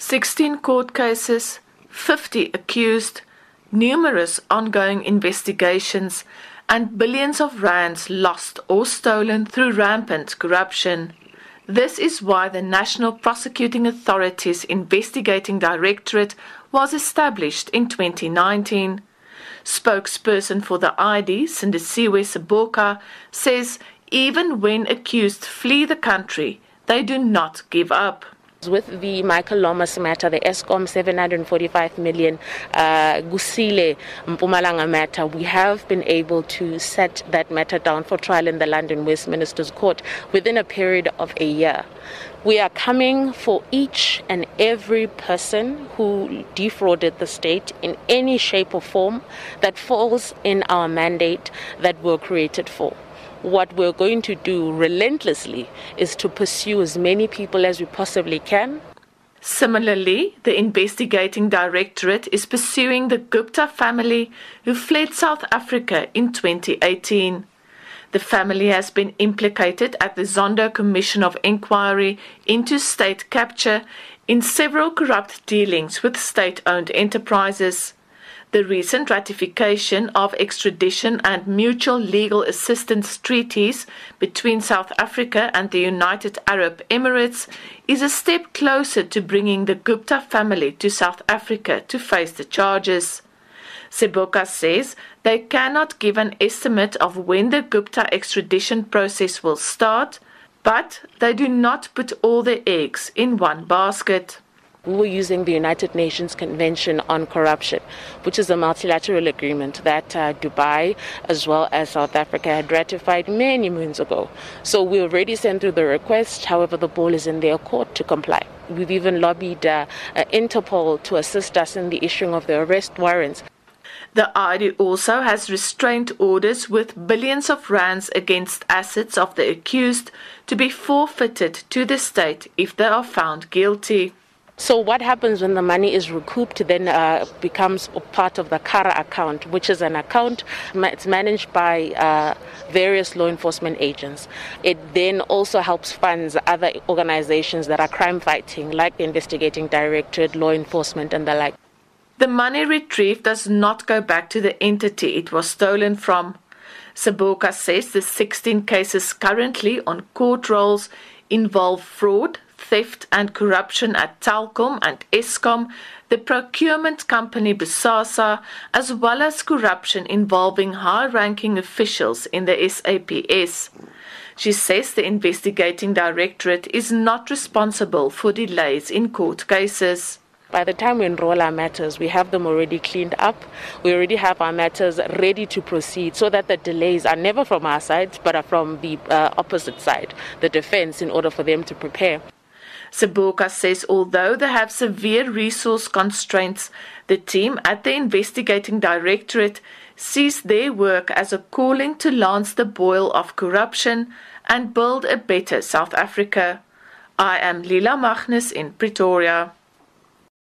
16 court cases, 50 accused, numerous ongoing investigations, and billions of rands lost or stolen through rampant corruption. This is why the National Prosecuting Authority's Investigating Directorate was established in 2019. Spokesperson for the ID, Sindisiwe Seboka, says even when accused flee the country, they do not give up. With the Michael Lomas matter, the Eskom 745 million uh, Kusile Mpumalanga matter, we have been able to set that matter down for trial in the London Westminster's Court within a period of a year. We are coming for each and every person who defrauded the state in any shape or form that falls in our mandate that we're created for what we're going to do relentlessly is to pursue as many people as we possibly can. Similarly, the investigating directorate is pursuing the Gupta family who fled South Africa in 2018. The family has been implicated at the Zondo Commission of Inquiry into state capture in several corrupt dealings with state owned enterprises. The recent ratification of extradition and mutual legal assistance treaties between South Africa and the United Arab Emirates is a step closer to bringing the Gupta family to South Africa to face the charges. Seboka says they cannot give an estimate of when the Gupta extradition process will start, but they do not put all their eggs in one basket. We were using the United Nations Convention on Corruption, which is a multilateral agreement that uh, Dubai as well as South Africa had ratified many moons ago. So we already sent through the request, however, the ball is in their court to comply. We've even lobbied uh, uh, Interpol to assist us in the issuing of the arrest warrants. The ID also has restraint orders with billions of rands against assets of the accused to be forfeited to the state if they are found guilty. So what happens when the money is recouped then uh, becomes part of the CARA account, which is an account it's managed by uh, various law enforcement agents. It then also helps funds other organizations that are crime fighting, like the investigating directorate, law enforcement, and the like. The money retrieved does not go back to the entity it was stolen from. Seboka says the 16 cases currently on court rolls involve fraud, theft and corruption at Telkom and Eskom, the procurement company Bosasa, as well as corruption involving high ranking officials in the SAPS. She says the investigating directorate is not responsible for delays in court cases. By the time we enroll our matters, we have them already cleaned up. We already have our matters ready to proceed so that the delays are never from our side but are from the uh, opposite side, the defense, in order for them to prepare. Seboka says although they have severe resource constraints, the team at the investigating directorate sees their work as a calling to lance the boil of corruption and build a better South Africa. I am Lila Magnus in Pretoria.